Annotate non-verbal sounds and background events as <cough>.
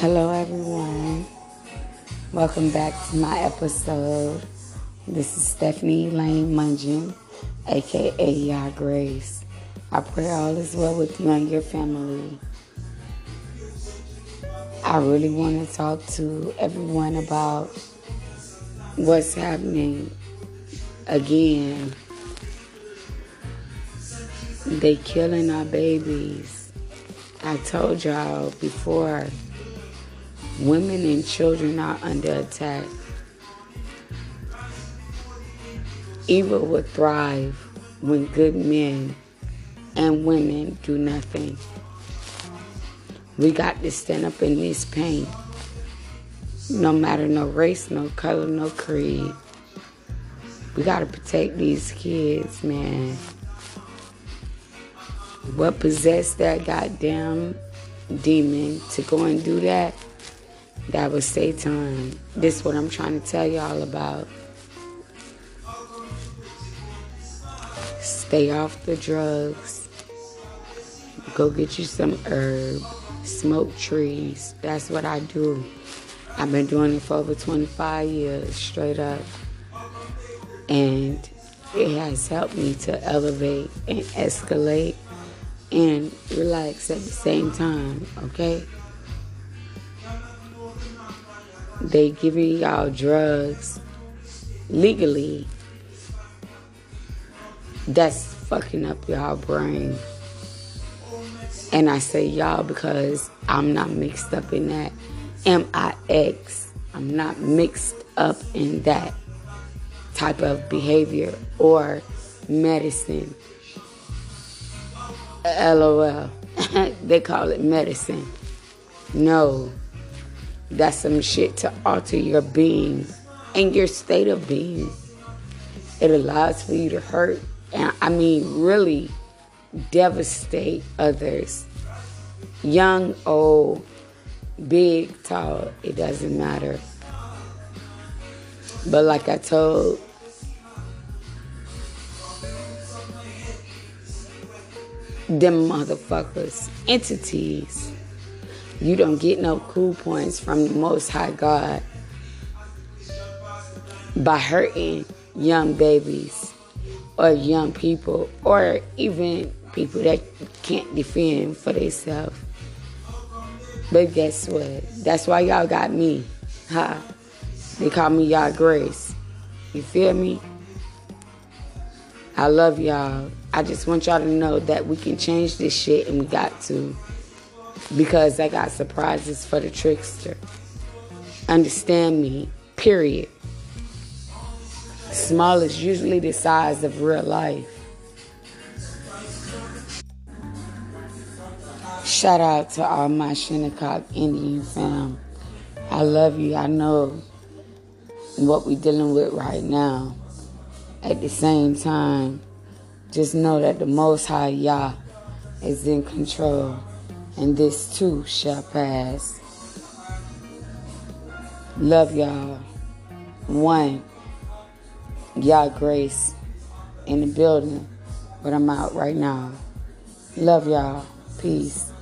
Hello, everyone. Welcome back to my episode. This is Stephanie Lane Mungin, aka Ya Grace. I pray all is well with you and your family. I really want to talk to everyone about what's happening again. They killing our babies. I told y'all before women and children are under attack. Evil will thrive when good men and women do nothing. We got to stand up in this pain. No matter no race, no color, no creed. We got to protect these kids, man. What possessed that goddamn demon to go and do that? That was Satan. This is what I'm trying to tell y'all about. Stay off the drugs. Go get you some herb. Smoke trees. That's what I do. I've been doing it for over 25 years, straight up. And it has helped me to elevate and escalate and relax at the same time, okay? They giving y'all drugs legally. That's fucking up y'all brain. And I say y'all because I'm not mixed up in that. M-I-X. I'm not mixed up in that type of behavior or medicine. LOL. <laughs> they call it medicine. No. That's some shit to alter your being and your state of being. It allows for you to hurt and I mean really devastate others. Young, old, big, tall, it doesn't matter. But like I told them motherfuckers, entities, you don't get no cool points from the Most High God by hurting young babies or young people or even people that can't defend for themselves. But guess what? That's why y'all got me. Huh? They call me y'all Grace. You feel me? I love y'all. I just want y'all to know that we can change this shit and we got to. Because I got surprises for the trickster. Understand me. Period. Small is usually the size of real life. Shout out to all my Shinnecock Indian fam. I love you. I know what we're dealing with right now. At the same time, just know that the Most High Yah is in control, and this too shall pass. Love y'all. One, y'all Grace in the building, but I'm out right now. Love y'all. Peace.